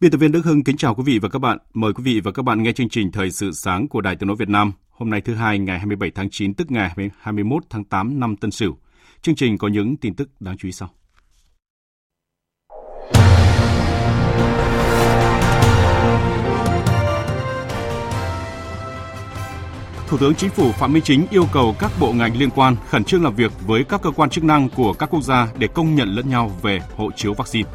Biên tập viên Đức Hưng kính chào quý vị và các bạn. Mời quý vị và các bạn nghe chương trình Thời sự sáng của Đài Tiếng nói Việt Nam. Hôm nay thứ hai, ngày 27 tháng 9 tức ngày 21 tháng 8 năm Tân Sửu. Chương trình có những tin tức đáng chú ý sau. Thủ tướng Chính phủ Phạm Minh Chính yêu cầu các bộ ngành liên quan khẩn trương làm việc với các cơ quan chức năng của các quốc gia để công nhận lẫn nhau về hộ chiếu vaccine.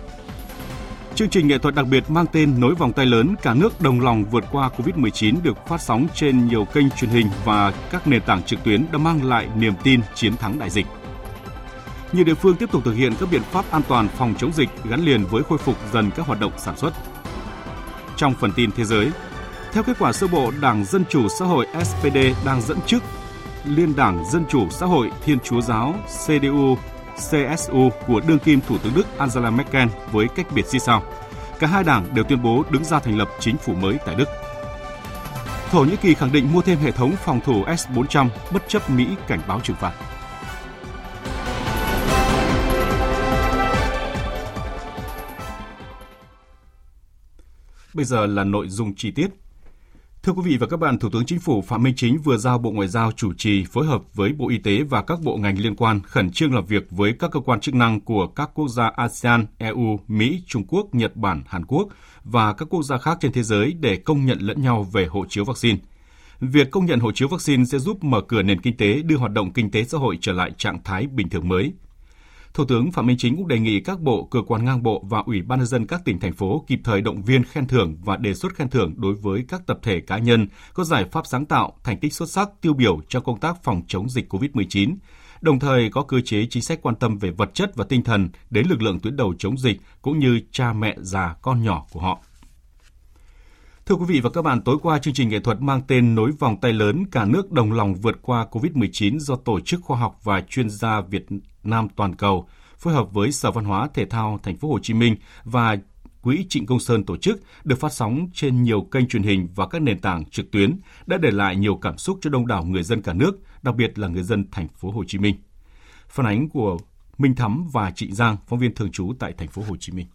Chương trình nghệ thuật đặc biệt mang tên Nối vòng tay lớn cả nước đồng lòng vượt qua Covid-19 được phát sóng trên nhiều kênh truyền hình và các nền tảng trực tuyến đã mang lại niềm tin chiến thắng đại dịch. Nhiều địa phương tiếp tục thực hiện các biện pháp an toàn phòng chống dịch gắn liền với khôi phục dần các hoạt động sản xuất. Trong phần tin thế giới, theo kết quả sơ bộ, Đảng Dân Chủ Xã hội SPD đang dẫn trước Liên đảng Dân Chủ Xã hội Thiên Chúa Giáo CDU CSU của đương kim Thủ tướng Đức Angela Merkel với cách biệt như sau. Cả hai đảng đều tuyên bố đứng ra thành lập chính phủ mới tại Đức. Thổ Nhĩ Kỳ khẳng định mua thêm hệ thống phòng thủ S-400 bất chấp Mỹ cảnh báo trừng phạt. Bây giờ là nội dung chi tiết. Thưa quý vị và các bạn, Thủ tướng Chính phủ Phạm Minh Chính vừa giao Bộ Ngoại giao chủ trì phối hợp với Bộ Y tế và các bộ ngành liên quan khẩn trương làm việc với các cơ quan chức năng của các quốc gia ASEAN, EU, Mỹ, Trung Quốc, Nhật Bản, Hàn Quốc và các quốc gia khác trên thế giới để công nhận lẫn nhau về hộ chiếu vaccine. Việc công nhận hộ chiếu vaccine sẽ giúp mở cửa nền kinh tế, đưa hoạt động kinh tế xã hội trở lại trạng thái bình thường mới – Thủ tướng Phạm Minh Chính cũng đề nghị các bộ, cơ quan ngang bộ và Ủy ban nhân dân các tỉnh thành phố kịp thời động viên khen thưởng và đề xuất khen thưởng đối với các tập thể cá nhân có giải pháp sáng tạo, thành tích xuất sắc, tiêu biểu trong công tác phòng chống dịch COVID-19, đồng thời có cơ chế chính sách quan tâm về vật chất và tinh thần đến lực lượng tuyến đầu chống dịch cũng như cha mẹ già con nhỏ của họ. Thưa quý vị và các bạn, tối qua chương trình nghệ thuật mang tên Nối vòng tay lớn cả nước đồng lòng vượt qua COVID-19 do Tổ chức Khoa học và Chuyên gia Việt Nam toàn cầu phối hợp với Sở Văn hóa Thể thao Thành phố Hồ Chí Minh và Quỹ Trịnh Công Sơn tổ chức được phát sóng trên nhiều kênh truyền hình và các nền tảng trực tuyến đã để lại nhiều cảm xúc cho đông đảo người dân cả nước, đặc biệt là người dân Thành phố Hồ Chí Minh. Phản ánh của Minh Thắm và Trịnh Giang, phóng viên thường trú tại Thành phố Hồ Chí Minh.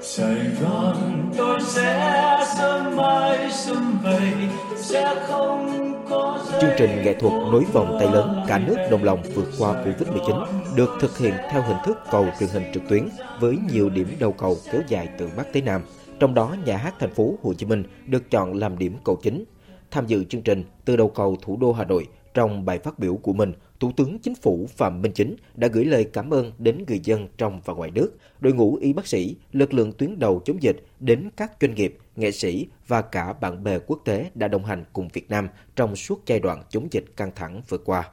Sài Gòn tôi sẽ sớm mai xuân về sẽ không Chương trình nghệ thuật nối vòng tay lớn cả nước đồng lòng vượt qua Covid-19 được thực hiện theo hình thức cầu truyền hình trực tuyến với nhiều điểm đầu cầu kéo dài từ Bắc tới Nam. Trong đó, nhà hát thành phố Hồ Chí Minh được chọn làm điểm cầu chính. Tham dự chương trình từ đầu cầu thủ đô Hà Nội, trong bài phát biểu của mình, Thủ tướng Chính phủ Phạm Minh Chính đã gửi lời cảm ơn đến người dân trong và ngoài nước, đội ngũ y bác sĩ, lực lượng tuyến đầu chống dịch, đến các doanh nghiệp, nghệ sĩ và cả bạn bè quốc tế đã đồng hành cùng Việt Nam trong suốt giai đoạn chống dịch căng thẳng vừa qua.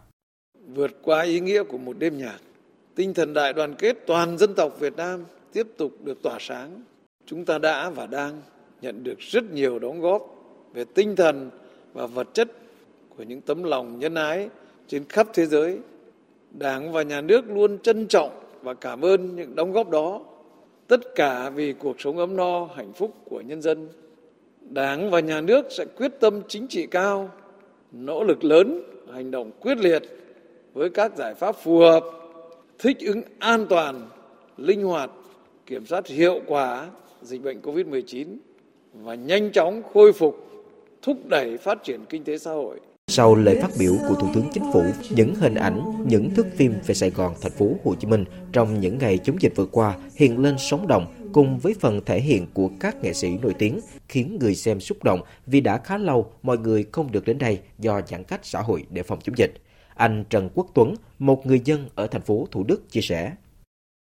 Vượt qua ý nghĩa của một đêm nhạc, tinh thần đại đoàn kết toàn dân tộc Việt Nam tiếp tục được tỏa sáng. Chúng ta đã và đang nhận được rất nhiều đóng góp về tinh thần và vật chất của những tấm lòng nhân ái trên khắp thế giới. Đảng và nhà nước luôn trân trọng và cảm ơn những đóng góp đó, tất cả vì cuộc sống ấm no, hạnh phúc của nhân dân. Đảng và nhà nước sẽ quyết tâm chính trị cao, nỗ lực lớn, hành động quyết liệt với các giải pháp phù hợp, thích ứng an toàn, linh hoạt, kiểm soát hiệu quả dịch bệnh COVID-19 và nhanh chóng khôi phục, thúc đẩy phát triển kinh tế xã hội. Sau lời phát biểu của Thủ tướng Chính phủ, những hình ảnh, những thước phim về Sài Gòn, thành phố Hồ Chí Minh trong những ngày chống dịch vừa qua hiện lên sống động cùng với phần thể hiện của các nghệ sĩ nổi tiếng khiến người xem xúc động vì đã khá lâu mọi người không được đến đây do giãn cách xã hội để phòng chống dịch. Anh Trần Quốc Tuấn, một người dân ở thành phố Thủ Đức chia sẻ.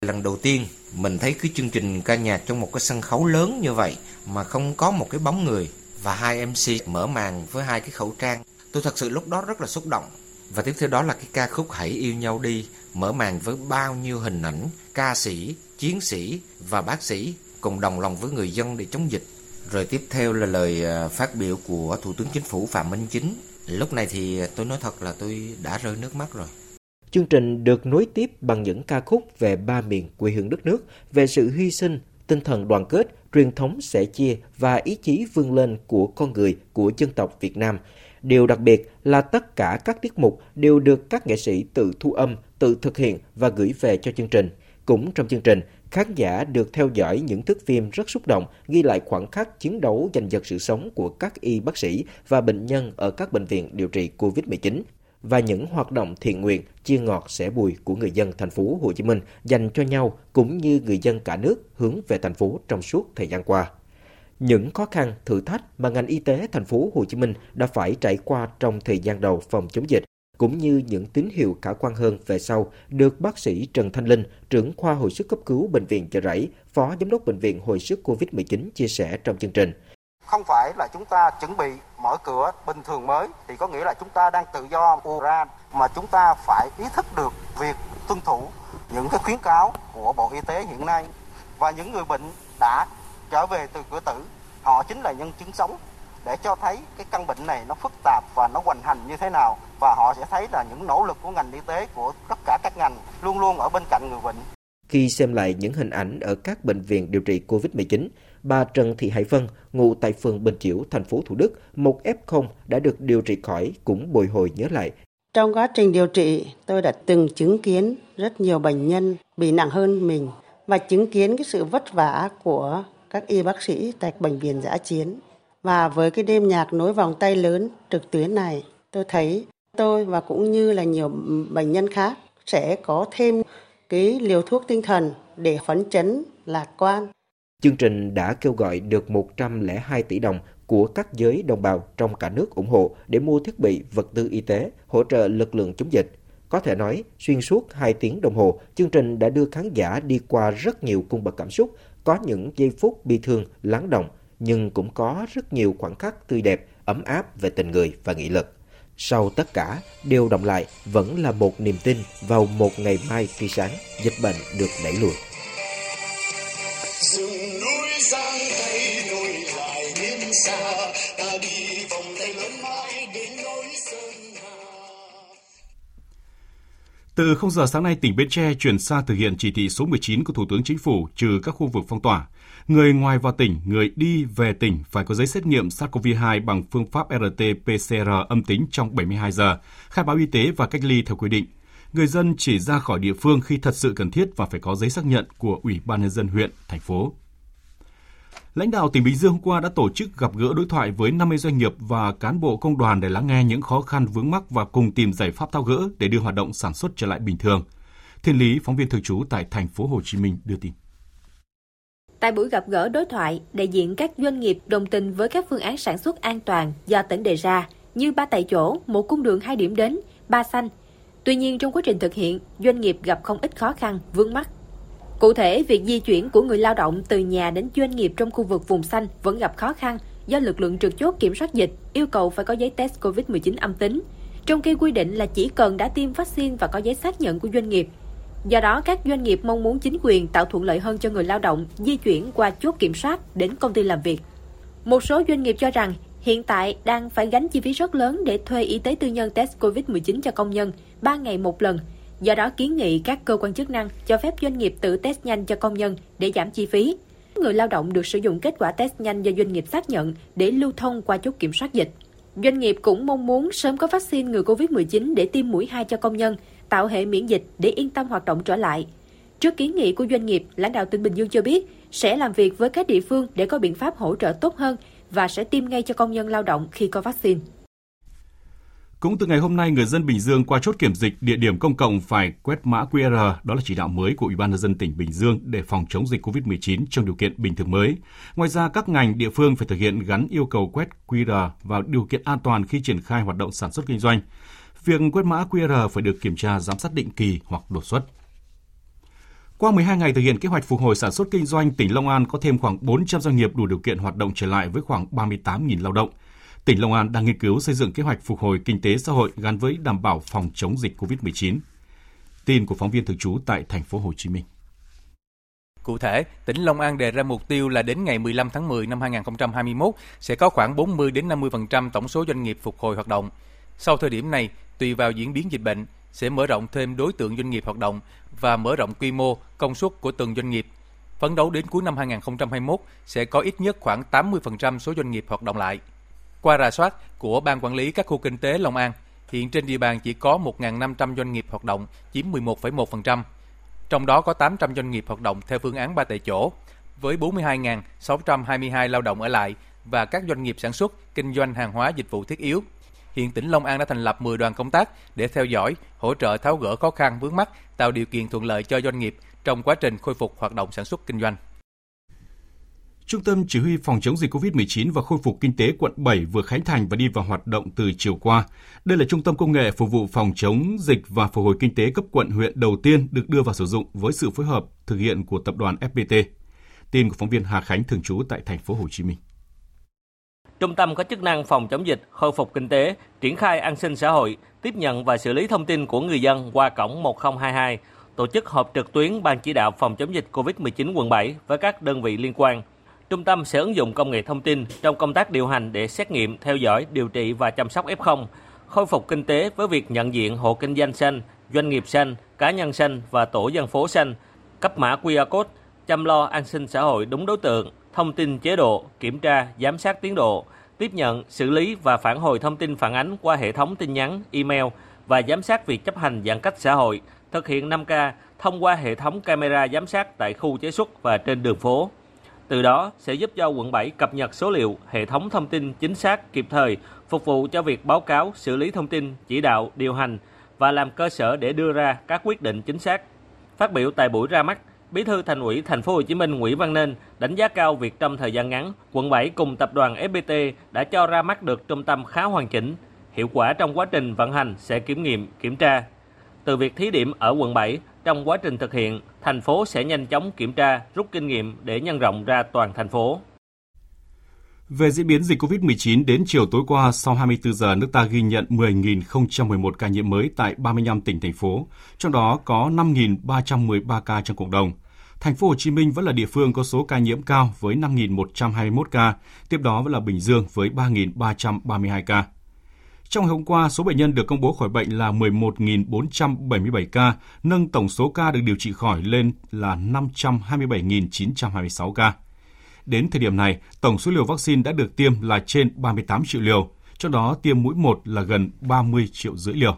Lần đầu tiên mình thấy cái chương trình ca nhạc trong một cái sân khấu lớn như vậy mà không có một cái bóng người và hai MC mở màn với hai cái khẩu trang. Tôi thật sự lúc đó rất là xúc động. Và tiếp theo đó là cái ca khúc Hãy yêu nhau đi, mở màn với bao nhiêu hình ảnh ca sĩ, chiến sĩ và bác sĩ cùng đồng lòng với người dân để chống dịch. Rồi tiếp theo là lời à, phát biểu của Thủ tướng Chính phủ Phạm Minh Chính. Lúc này thì tôi nói thật là tôi đã rơi nước mắt rồi. Chương trình được nối tiếp bằng những ca khúc về ba miền quê hương đất nước, về sự hy sinh, tinh thần đoàn kết, truyền thống sẻ chia và ý chí vươn lên của con người của dân tộc Việt Nam. Điều đặc biệt là tất cả các tiết mục đều được các nghệ sĩ tự thu âm, tự thực hiện và gửi về cho chương trình. Cũng trong chương trình, khán giả được theo dõi những thước phim rất xúc động, ghi lại khoảnh khắc chiến đấu giành giật sự sống của các y bác sĩ và bệnh nhân ở các bệnh viện điều trị COVID-19 và những hoạt động thiện nguyện chia ngọt sẻ bùi của người dân thành phố Hồ Chí Minh dành cho nhau cũng như người dân cả nước hướng về thành phố trong suốt thời gian qua. Những khó khăn, thử thách mà ngành y tế thành phố Hồ Chí Minh đã phải trải qua trong thời gian đầu phòng chống dịch cũng như những tín hiệu khả quan hơn về sau được bác sĩ Trần Thanh Linh, trưởng khoa hồi sức cấp cứu bệnh viện Chợ Rẫy, phó giám đốc bệnh viện hồi sức COVID-19 chia sẻ trong chương trình. Không phải là chúng ta chuẩn bị mở cửa bình thường mới thì có nghĩa là chúng ta đang tự do ra mà chúng ta phải ý thức được việc tuân thủ những cái khuyến cáo của Bộ Y tế hiện nay và những người bệnh đã trở về từ cửa tử họ chính là nhân chứng sống để cho thấy cái căn bệnh này nó phức tạp và nó hoành hành như thế nào và họ sẽ thấy là những nỗ lực của ngành y tế của tất cả các ngành luôn luôn ở bên cạnh người bệnh. Khi xem lại những hình ảnh ở các bệnh viện điều trị COVID-19, bà Trần Thị Hải Vân, ngụ tại phường Bình Chiểu, thành phố Thủ Đức, một F0 đã được điều trị khỏi cũng bồi hồi nhớ lại. Trong quá trình điều trị, tôi đã từng chứng kiến rất nhiều bệnh nhân bị nặng hơn mình và chứng kiến cái sự vất vả của các y bác sĩ tại bệnh viện giã chiến. Và với cái đêm nhạc nối vòng tay lớn trực tuyến này, tôi thấy tôi và cũng như là nhiều bệnh nhân khác sẽ có thêm cái liều thuốc tinh thần để phấn chấn, lạc quan. Chương trình đã kêu gọi được 102 tỷ đồng của các giới đồng bào trong cả nước ủng hộ để mua thiết bị, vật tư y tế, hỗ trợ lực lượng chống dịch. Có thể nói, xuyên suốt 2 tiếng đồng hồ, chương trình đã đưa khán giả đi qua rất nhiều cung bậc cảm xúc, có những giây phút bi thương, lắng động, nhưng cũng có rất nhiều khoảnh khắc tươi đẹp, ấm áp về tình người và nghị lực. Sau tất cả, điều động lại vẫn là một niềm tin vào một ngày mai tươi sáng, dịch bệnh được đẩy lùi. Từ 0 giờ sáng nay, tỉnh Bến Tre chuyển sang thực hiện chỉ thị số 19 của Thủ tướng Chính phủ trừ các khu vực phong tỏa. Người ngoài vào tỉnh, người đi về tỉnh phải có giấy xét nghiệm SARS-CoV-2 bằng phương pháp RT-PCR âm tính trong 72 giờ, khai báo y tế và cách ly theo quy định. Người dân chỉ ra khỏi địa phương khi thật sự cần thiết và phải có giấy xác nhận của Ủy ban nhân dân huyện, thành phố. Lãnh đạo tỉnh Bình Dương hôm qua đã tổ chức gặp gỡ đối thoại với 50 doanh nghiệp và cán bộ công đoàn để lắng nghe những khó khăn vướng mắc và cùng tìm giải pháp thao gỡ để đưa hoạt động sản xuất trở lại bình thường. Thiên Lý, phóng viên thường trú tại thành phố Hồ Chí Minh đưa tin. Tại buổi gặp gỡ đối thoại, đại diện các doanh nghiệp đồng tình với các phương án sản xuất an toàn do tỉnh đề ra như ba tại chỗ, một cung đường hai điểm đến, ba xanh. Tuy nhiên trong quá trình thực hiện, doanh nghiệp gặp không ít khó khăn, vướng mắt. Cụ thể, việc di chuyển của người lao động từ nhà đến doanh nghiệp trong khu vực vùng xanh vẫn gặp khó khăn do lực lượng trực chốt kiểm soát dịch yêu cầu phải có giấy test COVID-19 âm tính. Trong khi quy định là chỉ cần đã tiêm vaccine và có giấy xác nhận của doanh nghiệp. Do đó, các doanh nghiệp mong muốn chính quyền tạo thuận lợi hơn cho người lao động di chuyển qua chốt kiểm soát đến công ty làm việc. Một số doanh nghiệp cho rằng hiện tại đang phải gánh chi phí rất lớn để thuê y tế tư nhân test COVID-19 cho công nhân 3 ngày một lần – Do đó kiến nghị các cơ quan chức năng cho phép doanh nghiệp tự test nhanh cho công nhân để giảm chi phí. Người lao động được sử dụng kết quả test nhanh do doanh nghiệp xác nhận để lưu thông qua chốt kiểm soát dịch. Doanh nghiệp cũng mong muốn sớm có vaccine ngừa COVID-19 để tiêm mũi 2 cho công nhân, tạo hệ miễn dịch để yên tâm hoạt động trở lại. Trước kiến nghị của doanh nghiệp, lãnh đạo tỉnh Bình Dương cho biết sẽ làm việc với các địa phương để có biện pháp hỗ trợ tốt hơn và sẽ tiêm ngay cho công nhân lao động khi có vaccine. Cũng từ ngày hôm nay, người dân Bình Dương qua chốt kiểm dịch địa điểm công cộng phải quét mã QR, đó là chỉ đạo mới của Ủy ban nhân dân tỉnh Bình Dương để phòng chống dịch COVID-19 trong điều kiện bình thường mới. Ngoài ra, các ngành địa phương phải thực hiện gắn yêu cầu quét QR vào điều kiện an toàn khi triển khai hoạt động sản xuất kinh doanh. Việc quét mã QR phải được kiểm tra giám sát định kỳ hoặc đột xuất. Qua 12 ngày thực hiện kế hoạch phục hồi sản xuất kinh doanh, tỉnh Long An có thêm khoảng 400 doanh nghiệp đủ điều kiện hoạt động trở lại với khoảng 38.000 lao động. Tỉnh Long An đang nghiên cứu xây dựng kế hoạch phục hồi kinh tế xã hội gắn với đảm bảo phòng chống dịch COVID-19. Tin của phóng viên thường trú tại thành phố Hồ Chí Minh. Cụ thể, tỉnh Long An đề ra mục tiêu là đến ngày 15 tháng 10 năm 2021 sẽ có khoảng 40 đến 50% tổng số doanh nghiệp phục hồi hoạt động. Sau thời điểm này, tùy vào diễn biến dịch bệnh, sẽ mở rộng thêm đối tượng doanh nghiệp hoạt động và mở rộng quy mô, công suất của từng doanh nghiệp. Phấn đấu đến cuối năm 2021 sẽ có ít nhất khoảng 80% số doanh nghiệp hoạt động lại. Qua rà soát của Ban Quản lý các khu kinh tế Long An, hiện trên địa bàn chỉ có 1.500 doanh nghiệp hoạt động, chiếm 11,1%. Trong đó có 800 doanh nghiệp hoạt động theo phương án ba tại chỗ, với 42.622 lao động ở lại và các doanh nghiệp sản xuất, kinh doanh hàng hóa dịch vụ thiết yếu. Hiện tỉnh Long An đã thành lập 10 đoàn công tác để theo dõi, hỗ trợ tháo gỡ khó khăn vướng mắt, tạo điều kiện thuận lợi cho doanh nghiệp trong quá trình khôi phục hoạt động sản xuất kinh doanh. Trung tâm Chỉ huy Phòng chống dịch COVID-19 và Khôi phục Kinh tế quận 7 vừa khánh thành và đi vào hoạt động từ chiều qua. Đây là trung tâm công nghệ phục vụ phòng chống dịch và phục hồi kinh tế cấp quận huyện đầu tiên được đưa vào sử dụng với sự phối hợp thực hiện của tập đoàn FPT. Tin của phóng viên Hà Khánh thường trú tại thành phố Hồ Chí Minh. Trung tâm có chức năng phòng chống dịch, khôi phục kinh tế, triển khai an sinh xã hội, tiếp nhận và xử lý thông tin của người dân qua cổng 1022, tổ chức họp trực tuyến Ban chỉ đạo phòng chống dịch COVID-19 quận 7 với các đơn vị liên quan – Trung tâm sẽ ứng dụng công nghệ thông tin trong công tác điều hành để xét nghiệm, theo dõi, điều trị và chăm sóc F0, khôi phục kinh tế với việc nhận diện hộ kinh doanh xanh, doanh nghiệp xanh, cá nhân xanh và tổ dân phố xanh, cấp mã QR code, chăm lo an sinh xã hội đúng đối tượng, thông tin chế độ, kiểm tra, giám sát tiến độ, tiếp nhận, xử lý và phản hồi thông tin phản ánh qua hệ thống tin nhắn, email và giám sát việc chấp hành giãn cách xã hội, thực hiện 5K thông qua hệ thống camera giám sát tại khu chế xuất và trên đường phố. Từ đó sẽ giúp cho quận 7 cập nhật số liệu, hệ thống thông tin chính xác, kịp thời, phục vụ cho việc báo cáo, xử lý thông tin, chỉ đạo, điều hành và làm cơ sở để đưa ra các quyết định chính xác. Phát biểu tại buổi ra mắt, Bí thư Thành ủy Thành phố Hồ Chí Minh Nguyễn Văn Nên đánh giá cao việc trong thời gian ngắn, quận 7 cùng tập đoàn FPT đã cho ra mắt được trung tâm khá hoàn chỉnh, hiệu quả trong quá trình vận hành sẽ kiểm nghiệm, kiểm tra. Từ việc thí điểm ở quận 7, trong quá trình thực hiện, thành phố sẽ nhanh chóng kiểm tra, rút kinh nghiệm để nhân rộng ra toàn thành phố. Về diễn biến dịch COVID-19 đến chiều tối qua, sau 24 giờ, nước ta ghi nhận 10.011 ca nhiễm mới tại 35 tỉnh thành phố, trong đó có 5.313 ca trong cộng đồng. Thành phố Hồ Chí Minh vẫn là địa phương có số ca nhiễm cao với 5.121 ca, tiếp đó vẫn là Bình Dương với 3.332 ca. Trong ngày hôm qua, số bệnh nhân được công bố khỏi bệnh là 11.477 ca, nâng tổng số ca được điều trị khỏi lên là 527.926 ca. Đến thời điểm này, tổng số liều vaccine đã được tiêm là trên 38 triệu liều, trong đó tiêm mũi 1 là gần 30 triệu rưỡi liều.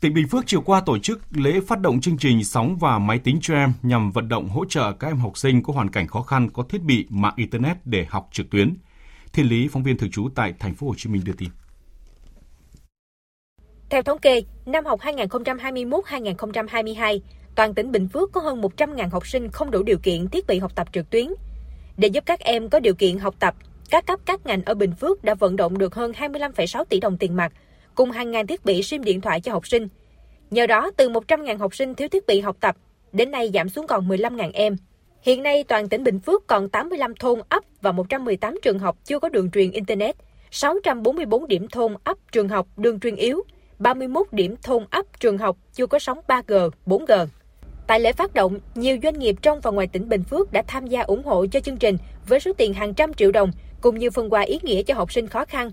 Tỉnh Bình Phước chiều qua tổ chức lễ phát động chương trình sóng và máy tính cho em nhằm vận động hỗ trợ các em học sinh có hoàn cảnh khó khăn có thiết bị mạng internet để học trực tuyến. Thiên Lý, phóng viên thường trú tại thành phố Hồ Chí Minh đưa tin. Theo thống kê, năm học 2021-2022, toàn tỉnh Bình Phước có hơn 100.000 học sinh không đủ điều kiện thiết bị học tập trực tuyến. Để giúp các em có điều kiện học tập, các cấp các ngành ở Bình Phước đã vận động được hơn 25,6 tỷ đồng tiền mặt, cùng hàng ngàn thiết bị SIM điện thoại cho học sinh. Nhờ đó, từ 100.000 học sinh thiếu thiết bị học tập, đến nay giảm xuống còn 15.000 em. Hiện nay, toàn tỉnh Bình Phước còn 85 thôn ấp và 118 trường học chưa có đường truyền Internet, 644 điểm thôn ấp trường học đường truyền yếu, 31 điểm thôn ấp trường học chưa có sóng 3G, 4G. Tại lễ phát động, nhiều doanh nghiệp trong và ngoài tỉnh Bình Phước đã tham gia ủng hộ cho chương trình với số tiền hàng trăm triệu đồng, cùng nhiều phần quà ý nghĩa cho học sinh khó khăn.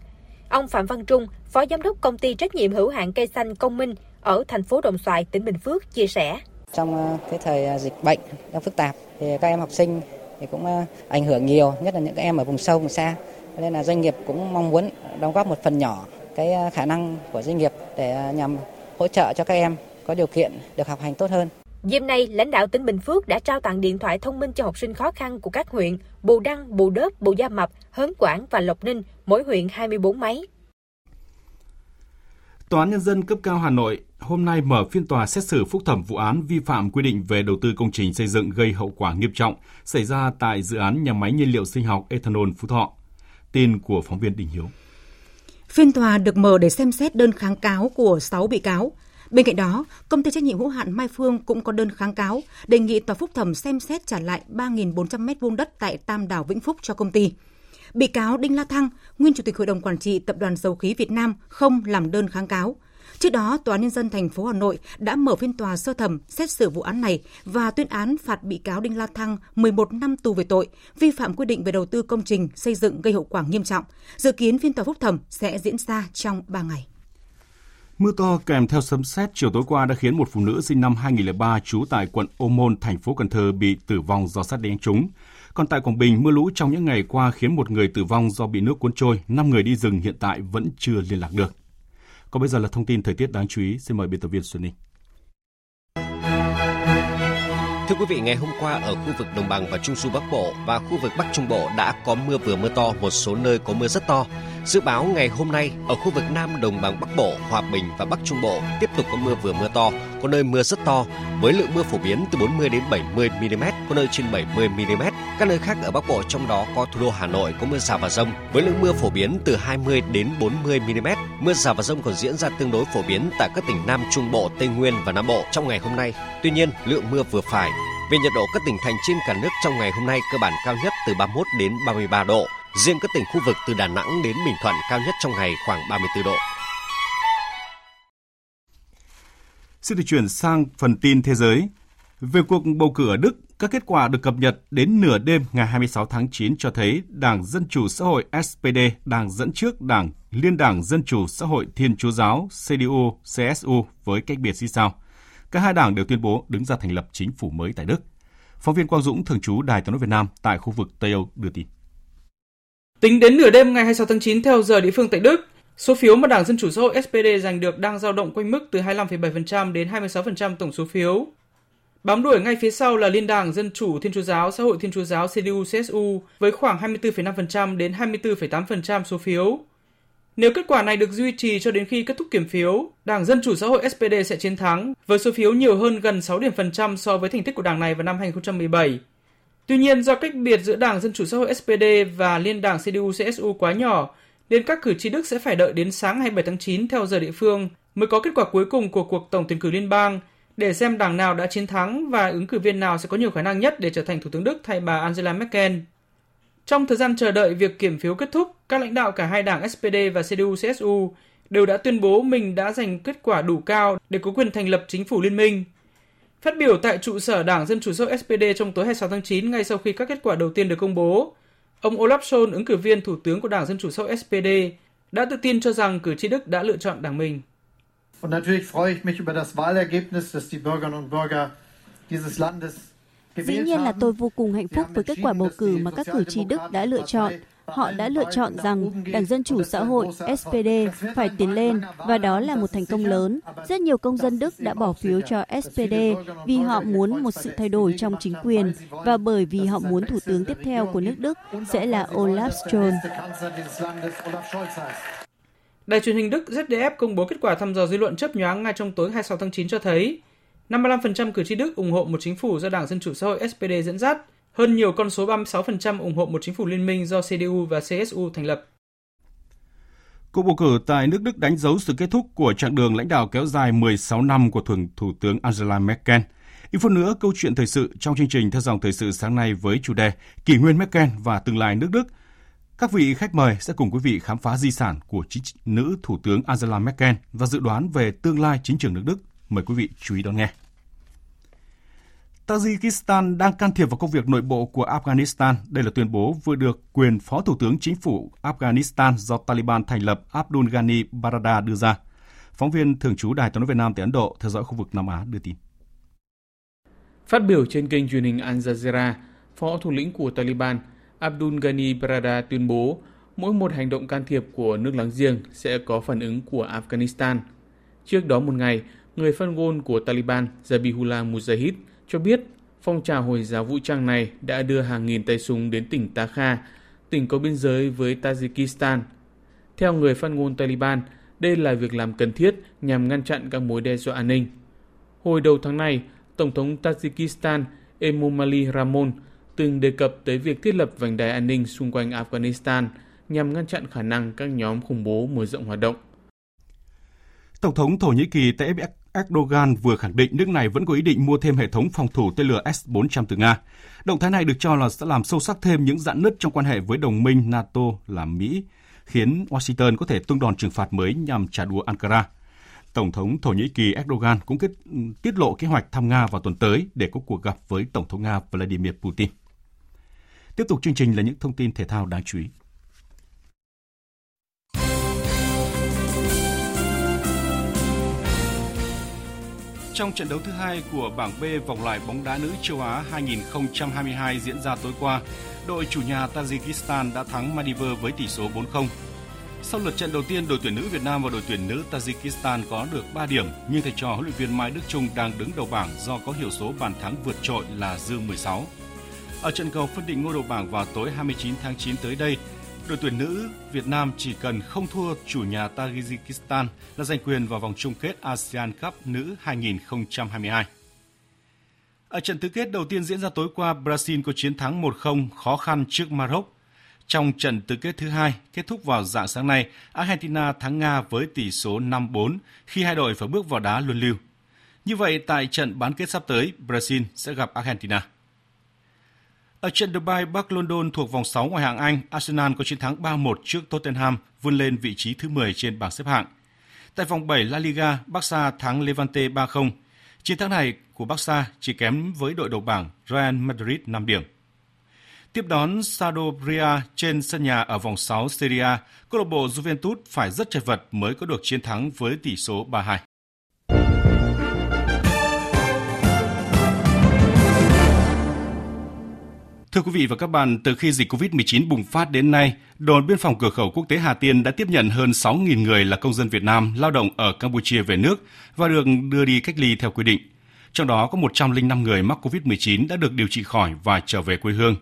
Ông Phạm Văn Trung, Phó Giám đốc Công ty Trách nhiệm hữu hạn Cây xanh Công Minh ở thành phố Đồng Xoài, tỉnh Bình Phước chia sẻ. Trong ờ, cái thời ờ, dịch bệnh đang phức tạp thì các em học sinh thì cũng ờ, ảnh hưởng nhiều, nhất là những các em ở vùng sâu vùng xa. Nên là doanh nghiệp cũng mong muốn đóng góp một phần nhỏ cái khả năng của doanh nghiệp để nhằm hỗ trợ cho các em có điều kiện được học hành tốt hơn. Dịp này, lãnh đạo tỉnh Bình Phước đã trao tặng điện thoại thông minh cho học sinh khó khăn của các huyện Bù Đăng, Bù Đớp, Bù Gia Mập, Hớn Quảng và Lộc Ninh, mỗi huyện 24 máy. Tòa án Nhân dân cấp cao Hà Nội hôm nay mở phiên tòa xét xử phúc thẩm vụ án vi phạm quy định về đầu tư công trình xây dựng gây hậu quả nghiêm trọng xảy ra tại dự án nhà máy nhiên liệu sinh học ethanol Phú Thọ. Tin của phóng viên Đình Hiếu. Phiên tòa được mở để xem xét đơn kháng cáo của 6 bị cáo. Bên cạnh đó, công ty trách nhiệm hữu hạn Mai Phương cũng có đơn kháng cáo đề nghị tòa phúc thẩm xem xét trả lại 3.400 m2 đất tại Tam Đảo Vĩnh Phúc cho công ty. Bị cáo Đinh La Thăng, nguyên chủ tịch Hội đồng quản trị Tập đoàn Dầu khí Việt Nam không làm đơn kháng cáo. Trước đó, Tòa nhân dân thành phố Hà Nội đã mở phiên tòa sơ thẩm xét xử vụ án này và tuyên án phạt bị cáo Đinh La Thăng 11 năm tù về tội vi phạm quy định về đầu tư công trình xây dựng gây hậu quả nghiêm trọng. Dự kiến phiên tòa phúc thẩm sẽ diễn ra trong 3 ngày. Mưa to kèm theo sấm sét chiều tối qua đã khiến một phụ nữ sinh năm 2003 trú tại quận Ô Môn, thành phố Cần Thơ bị tử vong do sét đánh trúng. Còn tại Quảng Bình, mưa lũ trong những ngày qua khiến một người tử vong do bị nước cuốn trôi, 5 người đi rừng hiện tại vẫn chưa liên lạc được. Còn bây giờ là thông tin thời tiết đáng chú ý. Xin mời biên tập viên Xuân Ninh. Thưa quý vị, ngày hôm qua ở khu vực Đồng bằng và Trung du Bắc Bộ và khu vực Bắc Trung Bộ đã có mưa vừa mưa to, một số nơi có mưa rất to. Dự báo ngày hôm nay ở khu vực Nam Đồng bằng Bắc Bộ, Hòa Bình và Bắc Trung Bộ tiếp tục có mưa vừa mưa to, có nơi mưa rất to với lượng mưa phổ biến từ 40 đến 70 mm, có nơi trên 70 mm. Các nơi khác ở Bắc Bộ trong đó có thủ đô Hà Nội có mưa rào và rông với lượng mưa phổ biến từ 20 đến 40 mm. Mưa rào và rông còn diễn ra tương đối phổ biến tại các tỉnh Nam Trung Bộ, Tây Nguyên và Nam Bộ trong ngày hôm nay. Tuy nhiên, lượng mưa vừa phải. Về nhiệt độ các tỉnh thành trên cả nước trong ngày hôm nay cơ bản cao nhất từ 31 đến 33 độ. Riêng các tỉnh khu vực từ Đà Nẵng đến Bình Thuận cao nhất trong ngày khoảng 34 độ. Xin được chuyển sang phần tin thế giới. Về cuộc bầu cử ở Đức, các kết quả được cập nhật đến nửa đêm ngày 26 tháng 9 cho thấy Đảng Dân Chủ Xã hội SPD đang dẫn trước Đảng Liên đảng Dân Chủ Xã hội Thiên Chúa Giáo CDU-CSU với cách biệt như sau. Cả hai đảng đều tuyên bố đứng ra thành lập chính phủ mới tại Đức. Phóng viên Quang Dũng, thường trú Đài tiếng nói Việt Nam tại khu vực Tây Âu đưa tin. Tính đến nửa đêm ngày 26 tháng 9 theo giờ địa phương tại Đức, số phiếu mà Đảng Dân Chủ Xã hội SPD giành được đang dao động quanh mức từ 25,7% đến 26% tổng số phiếu. Bám đuổi ngay phía sau là Liên đảng Dân Chủ Thiên Chúa Giáo Xã hội Thiên Chúa Giáo CDU-CSU với khoảng 24,5% đến 24,8% số phiếu. Nếu kết quả này được duy trì cho đến khi kết thúc kiểm phiếu, Đảng Dân Chủ Xã hội SPD sẽ chiến thắng với số phiếu nhiều hơn gần 6 điểm phần trăm so với thành tích của đảng này vào năm 2017. Tuy nhiên, do cách biệt giữa Đảng Dân Chủ Xã hội SPD và Liên đảng CDU-CSU quá nhỏ, nên các cử tri Đức sẽ phải đợi đến sáng 27 tháng 9 theo giờ địa phương mới có kết quả cuối cùng của cuộc tổng tuyển cử liên bang để xem đảng nào đã chiến thắng và ứng cử viên nào sẽ có nhiều khả năng nhất để trở thành Thủ tướng Đức thay bà Angela Merkel. Trong thời gian chờ đợi việc kiểm phiếu kết thúc, các lãnh đạo cả hai đảng SPD và CDU-CSU đều đã tuyên bố mình đã giành kết quả đủ cao để có quyền thành lập chính phủ liên minh. Phát biểu tại trụ sở Đảng Dân Chủ Xã hội SPD trong tối 26 tháng 9 ngay sau khi các kết quả đầu tiên được công bố, ông Olaf Scholz, ứng cử viên thủ tướng của Đảng Dân Chủ Xã hội SPD, đã tự tin cho rằng cử tri Đức đã lựa chọn đảng mình. Und natürlich freue ich mich über das Wahlergebnis, dass die Bürgerinnen und Bürger dieses Landes Dĩ nhiên là tôi vô cùng hạnh phúc với kết quả bầu cử mà các cử tri Đức đã lựa chọn. Họ đã lựa chọn rằng Đảng Dân Chủ Xã hội SPD phải tiến lên và đó là một thành công lớn. Rất nhiều công dân Đức đã bỏ phiếu cho SPD vì họ muốn một sự thay đổi trong chính quyền và bởi vì họ muốn thủ tướng tiếp theo của nước Đức sẽ là Olaf Scholz. Đài truyền hình Đức ZDF công bố kết quả thăm dò dư luận chấp nhoáng ngay trong tối 26 tháng 9 cho thấy 55% cử tri Đức ủng hộ một chính phủ do Đảng Dân Chủ Xã hội SPD dẫn dắt, hơn nhiều con số 36% ủng hộ một chính phủ liên minh do CDU và CSU thành lập. Cuộc bầu cử tại nước Đức đánh dấu sự kết thúc của chặng đường lãnh đạo kéo dài 16 năm của Thường Thủ tướng Angela Merkel. Ít phút nữa, câu chuyện thời sự trong chương trình theo dòng thời sự sáng nay với chủ đề Kỷ nguyên Merkel và tương lai nước Đức. Các vị khách mời sẽ cùng quý vị khám phá di sản của chính nữ Thủ tướng Angela Merkel và dự đoán về tương lai chính trường nước Đức. Mời quý vị chú ý đón nghe. Tajikistan đang can thiệp vào công việc nội bộ của Afghanistan. Đây là tuyên bố vừa được quyền Phó Thủ tướng Chính phủ Afghanistan do Taliban thành lập Abdul Ghani Barada đưa ra. Phóng viên thường trú Đài tiếng nói Việt Nam tại Ấn Độ theo dõi khu vực Nam Á đưa tin. Phát biểu trên kênh truyền hình Al Jazeera, Phó thủ lĩnh của Taliban Abdul Ghani Barada tuyên bố mỗi một hành động can thiệp của nước láng giềng sẽ có phản ứng của Afghanistan. Trước đó một ngày, người phát ngôn của Taliban Zabihullah Mujahid cho biết phong trào Hồi giáo vũ trang này đã đưa hàng nghìn tay súng đến tỉnh Takha, tỉnh có biên giới với Tajikistan. Theo người phát ngôn Taliban, đây là việc làm cần thiết nhằm ngăn chặn các mối đe dọa an ninh. Hồi đầu tháng này, Tổng thống Tajikistan Emomali Ramon từng đề cập tới việc thiết lập vành đai an ninh xung quanh Afghanistan nhằm ngăn chặn khả năng các nhóm khủng bố mở rộng hoạt động. Tổng thống Thổ Nhĩ Kỳ Tayyip Erdogan vừa khẳng định nước này vẫn có ý định mua thêm hệ thống phòng thủ tên lửa S-400 từ Nga. Động thái này được cho là sẽ làm sâu sắc thêm những dạn nứt trong quan hệ với đồng minh NATO là Mỹ, khiến Washington có thể tung đòn trừng phạt mới nhằm trả đũa Ankara. Tổng thống Thổ Nhĩ Kỳ Erdogan cũng kết, tiết lộ kế hoạch thăm Nga vào tuần tới để có cuộc gặp với Tổng thống Nga Vladimir Putin. Tiếp tục chương trình là những thông tin thể thao đáng chú ý. Trong trận đấu thứ hai của bảng B vòng loại bóng đá nữ châu Á 2022 diễn ra tối qua, đội chủ nhà Tajikistan đã thắng Maldives với tỷ số 4-0. Sau lượt trận đầu tiên, đội tuyển nữ Việt Nam và đội tuyển nữ Tajikistan có được 3 điểm, nhưng thầy trò huấn luyện viên Mai Đức Trung đang đứng đầu bảng do có hiệu số bàn thắng vượt trội là dư 16. Ở trận cầu phân định ngôi đầu bảng vào tối 29 tháng 9 tới đây, đội tuyển nữ Việt Nam chỉ cần không thua chủ nhà Tajikistan là giành quyền vào vòng chung kết ASEAN Cup nữ 2022. Ở trận tứ kết đầu tiên diễn ra tối qua, Brazil có chiến thắng 1-0 khó khăn trước Maroc. Trong trận tứ kết thứ hai, kết thúc vào dạng sáng nay, Argentina thắng Nga với tỷ số 5-4 khi hai đội phải bước vào đá luân lưu. Như vậy, tại trận bán kết sắp tới, Brazil sẽ gặp Argentina. Ở trận Dubai Bắc London thuộc vòng 6 ngoại hạng Anh, Arsenal có chiến thắng 3-1 trước Tottenham, vươn lên vị trí thứ 10 trên bảng xếp hạng. Tại vòng 7 La Liga, Barca thắng Levante 3-0. Chiến thắng này của Barca chỉ kém với đội đầu bảng Real Madrid 5 điểm. Tiếp đón Sampdoria trên sân nhà ở vòng 6 Serie A, câu lạc bộ Juventus phải rất chật vật mới có được chiến thắng với tỷ số 3-2. Thưa quý vị và các bạn, từ khi dịch COVID-19 bùng phát đến nay, đồn biên phòng cửa khẩu quốc tế Hà Tiên đã tiếp nhận hơn 6.000 người là công dân Việt Nam lao động ở Campuchia về nước và được đưa đi cách ly theo quy định. Trong đó có 105 người mắc COVID-19 đã được điều trị khỏi và trở về quê hương.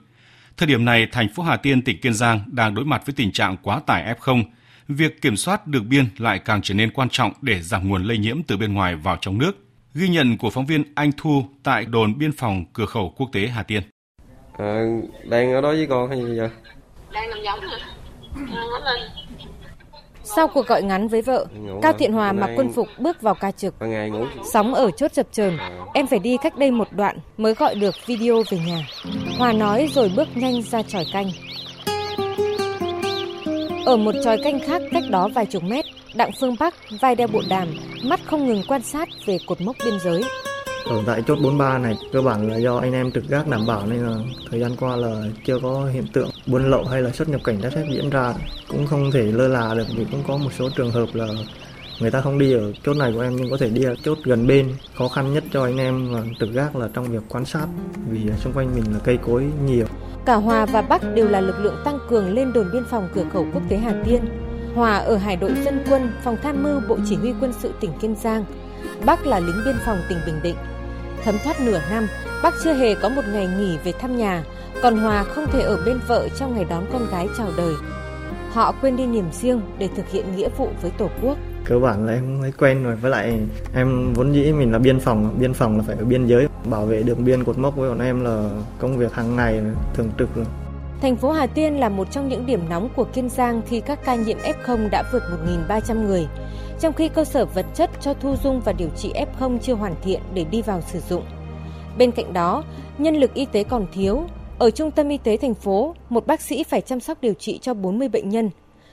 Thời điểm này, thành phố Hà Tiên, tỉnh Kiên Giang đang đối mặt với tình trạng quá tải F0. Việc kiểm soát đường biên lại càng trở nên quan trọng để giảm nguồn lây nhiễm từ bên ngoài vào trong nước. Ghi nhận của phóng viên Anh Thu tại đồn biên phòng cửa khẩu quốc tế Hà Tiên. À, đang ở đó với con hay gì vậy? Đang nằm giống hả? lên. Sau cuộc gọi ngắn với vợ, Cao Thiện Hòa mặc quân phục bước vào ca trực. Sóng ở chốt chập chờn, em phải đi cách đây một đoạn mới gọi được video về nhà. Hòa nói rồi bước nhanh ra tròi canh. Ở một tròi canh khác cách đó vài chục mét, Đặng Phương Bắc vai đeo bộ đàm, mắt không ngừng quan sát về cột mốc biên giới. Ở tại chốt 43 này cơ bản là do anh em trực gác đảm bảo nên là thời gian qua là chưa có hiện tượng buôn lậu hay là xuất nhập cảnh trái phép diễn ra. Cũng không thể lơ là được vì cũng có một số trường hợp là người ta không đi ở chốt này của em nhưng có thể đi ở chốt gần bên. Khó khăn nhất cho anh em là trực gác là trong việc quan sát vì xung quanh mình là cây cối nhiều. Cả Hòa và Bắc đều là lực lượng tăng cường lên đồn biên phòng cửa khẩu quốc tế Hà Tiên. Hòa ở Hải đội dân quân, phòng tham mưu Bộ Chỉ huy quân sự tỉnh Kiên Giang. Bắc là lính biên phòng tỉnh Bình Định. Thấm thoát nửa năm, bác chưa hề có một ngày nghỉ về thăm nhà, còn Hòa không thể ở bên vợ trong ngày đón con gái chào đời. Họ quên đi niềm riêng để thực hiện nghĩa vụ với Tổ quốc. Cơ bản là em mới quen rồi, với lại em vốn dĩ mình là biên phòng, biên phòng là phải ở biên giới, bảo vệ đường biên cột mốc với bọn em là công việc hàng ngày thường trực rồi. Thành phố Hà Tiên là một trong những điểm nóng của Kiên Giang khi các ca nhiễm F0 đã vượt 1.300 người trong khi cơ sở vật chất cho thu dung và điều trị F0 chưa hoàn thiện để đi vào sử dụng. Bên cạnh đó, nhân lực y tế còn thiếu. Ở trung tâm y tế thành phố, một bác sĩ phải chăm sóc điều trị cho 40 bệnh nhân.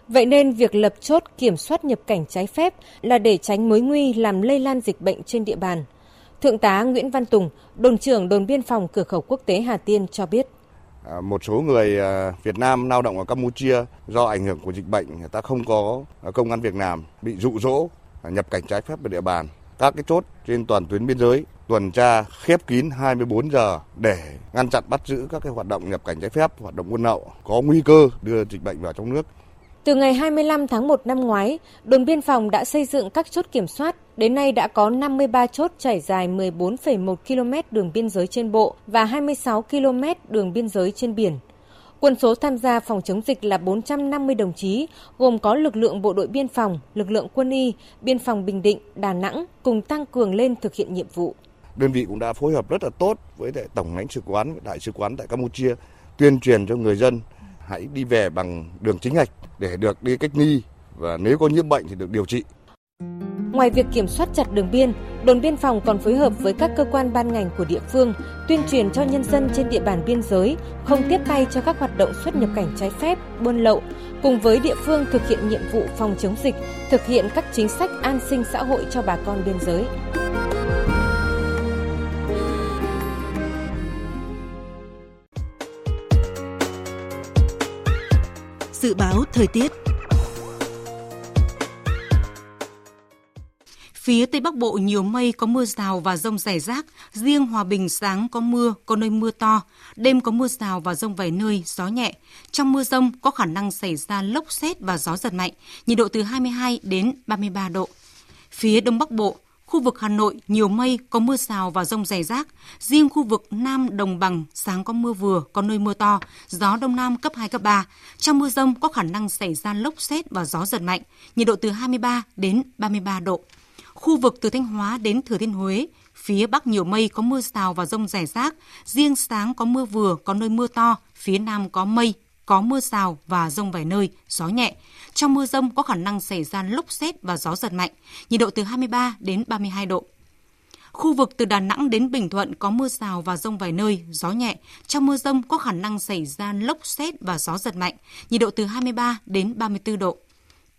Vậy nên việc lập chốt kiểm soát nhập cảnh trái phép là để tránh mối nguy làm lây lan dịch bệnh trên địa bàn. Thượng tá Nguyễn Văn Tùng, đồn trưởng đồn biên phòng cửa khẩu quốc tế Hà Tiên cho biết. À, một số người à, Việt Nam lao động ở Campuchia do ảnh hưởng của dịch bệnh người ta không có à, công ăn việc làm bị dụ dỗ nhập cảnh trái phép vào địa bàn các cái chốt trên toàn tuyến biên giới tuần tra khép kín 24 giờ để ngăn chặn bắt giữ các cái hoạt động nhập cảnh trái phép, hoạt động buôn lậu có nguy cơ đưa dịch bệnh vào trong nước. Từ ngày 25 tháng 1 năm ngoái, đồn biên phòng đã xây dựng các chốt kiểm soát. Đến nay đã có 53 chốt trải dài 14,1 km đường biên giới trên bộ và 26 km đường biên giới trên biển. Quân số tham gia phòng chống dịch là 450 đồng chí, gồm có lực lượng bộ đội biên phòng, lực lượng quân y, biên phòng Bình Định, Đà Nẵng cùng tăng cường lên thực hiện nhiệm vụ. Đơn vị cũng đã phối hợp rất là tốt với Tổng lãnh sự quán, Đại sứ quán tại Campuchia, tuyên truyền cho người dân hãy đi về bằng đường chính ngạch để được đi cách ly và nếu có nhiễm bệnh thì được điều trị. Ngoài việc kiểm soát chặt đường biên, đồn biên phòng còn phối hợp với các cơ quan ban ngành của địa phương tuyên truyền cho nhân dân trên địa bàn biên giới không tiếp tay cho các hoạt động xuất nhập cảnh trái phép, buôn lậu, cùng với địa phương thực hiện nhiệm vụ phòng chống dịch, thực hiện các chính sách an sinh xã hội cho bà con biên giới. Dự báo thời tiết Phía Tây Bắc Bộ nhiều mây có mưa rào và rông rải rác, riêng Hòa Bình sáng có mưa, có nơi mưa to, đêm có mưa rào và rông vài nơi, gió nhẹ. Trong mưa rông có khả năng xảy ra lốc xét và gió giật mạnh, nhiệt độ từ 22 đến 33 độ. Phía Đông Bắc Bộ, khu vực Hà Nội nhiều mây, có mưa rào và rông rải rác. Riêng khu vực Nam Đồng Bằng sáng có mưa vừa, có nơi mưa to, gió Đông Nam cấp 2, cấp 3. Trong mưa rông có khả năng xảy ra lốc xét và gió giật mạnh, nhiệt độ từ 23 đến 33 độ. Khu vực từ Thanh Hóa đến Thừa Thiên Huế, phía Bắc nhiều mây có mưa rào và rông rải rác, riêng sáng có mưa vừa, có nơi mưa to, phía Nam có mây, có mưa rào và rông vài nơi, gió nhẹ. Trong mưa rông có khả năng xảy ra lốc xét và gió giật mạnh, nhiệt độ từ 23 đến 32 độ. Khu vực từ Đà Nẵng đến Bình Thuận có mưa rào và rông vài nơi, gió nhẹ. Trong mưa rông có khả năng xảy ra lốc xét và gió giật mạnh, nhiệt độ từ 23 đến 34 độ.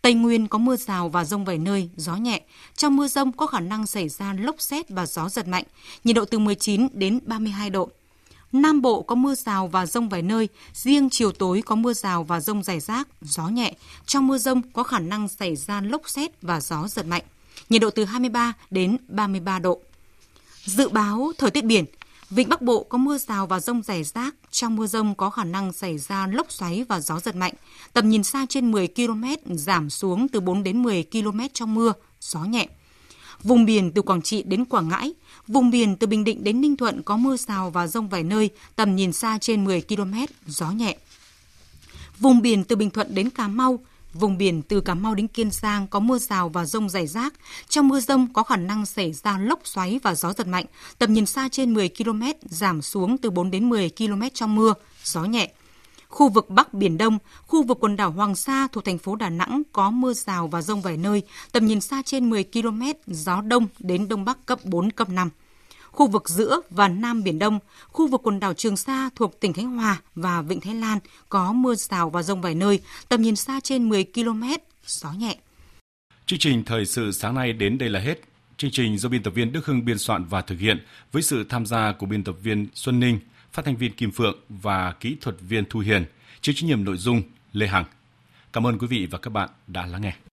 Tây Nguyên có mưa rào và rông vài nơi, gió nhẹ. Trong mưa rông có khả năng xảy ra lốc xét và gió giật mạnh, nhiệt độ từ 19 đến 32 độ. Nam Bộ có mưa rào và rông vài nơi, riêng chiều tối có mưa rào và rông rải rác, gió nhẹ. Trong mưa rông có khả năng xảy ra lốc xét và gió giật mạnh, nhiệt độ từ 23 đến 33 độ. Dự báo thời tiết biển, Vịnh Bắc Bộ có mưa rào và rông rải rác, trong mưa rông có khả năng xảy ra lốc xoáy và gió giật mạnh. Tầm nhìn xa trên 10 km giảm xuống từ 4 đến 10 km trong mưa, gió nhẹ. Vùng biển từ Quảng Trị đến Quảng Ngãi, vùng biển từ Bình Định đến Ninh Thuận có mưa rào và rông vài nơi, tầm nhìn xa trên 10 km, gió nhẹ. Vùng biển từ Bình Thuận đến Cà Mau, Vùng biển từ Cà Mau đến Kiên Giang có mưa rào và rông rải rác. Trong mưa rông có khả năng xảy ra lốc xoáy và gió giật mạnh. Tầm nhìn xa trên 10 km, giảm xuống từ 4 đến 10 km trong mưa, gió nhẹ. Khu vực Bắc Biển Đông, khu vực quần đảo Hoàng Sa thuộc thành phố Đà Nẵng có mưa rào và rông vài nơi, tầm nhìn xa trên 10 km, gió đông đến đông bắc cấp 4, cấp 5 khu vực giữa và Nam Biển Đông, khu vực quần đảo Trường Sa thuộc tỉnh Khánh Hòa và Vịnh Thái Lan có mưa rào và rông vài nơi, tầm nhìn xa trên 10 km, gió nhẹ. Chương trình thời sự sáng nay đến đây là hết. Chương trình do biên tập viên Đức Hưng biên soạn và thực hiện với sự tham gia của biên tập viên Xuân Ninh, phát thanh viên Kim Phượng và kỹ thuật viên Thu Hiền, chịu trách nhiệm nội dung Lê Hằng. Cảm ơn quý vị và các bạn đã lắng nghe.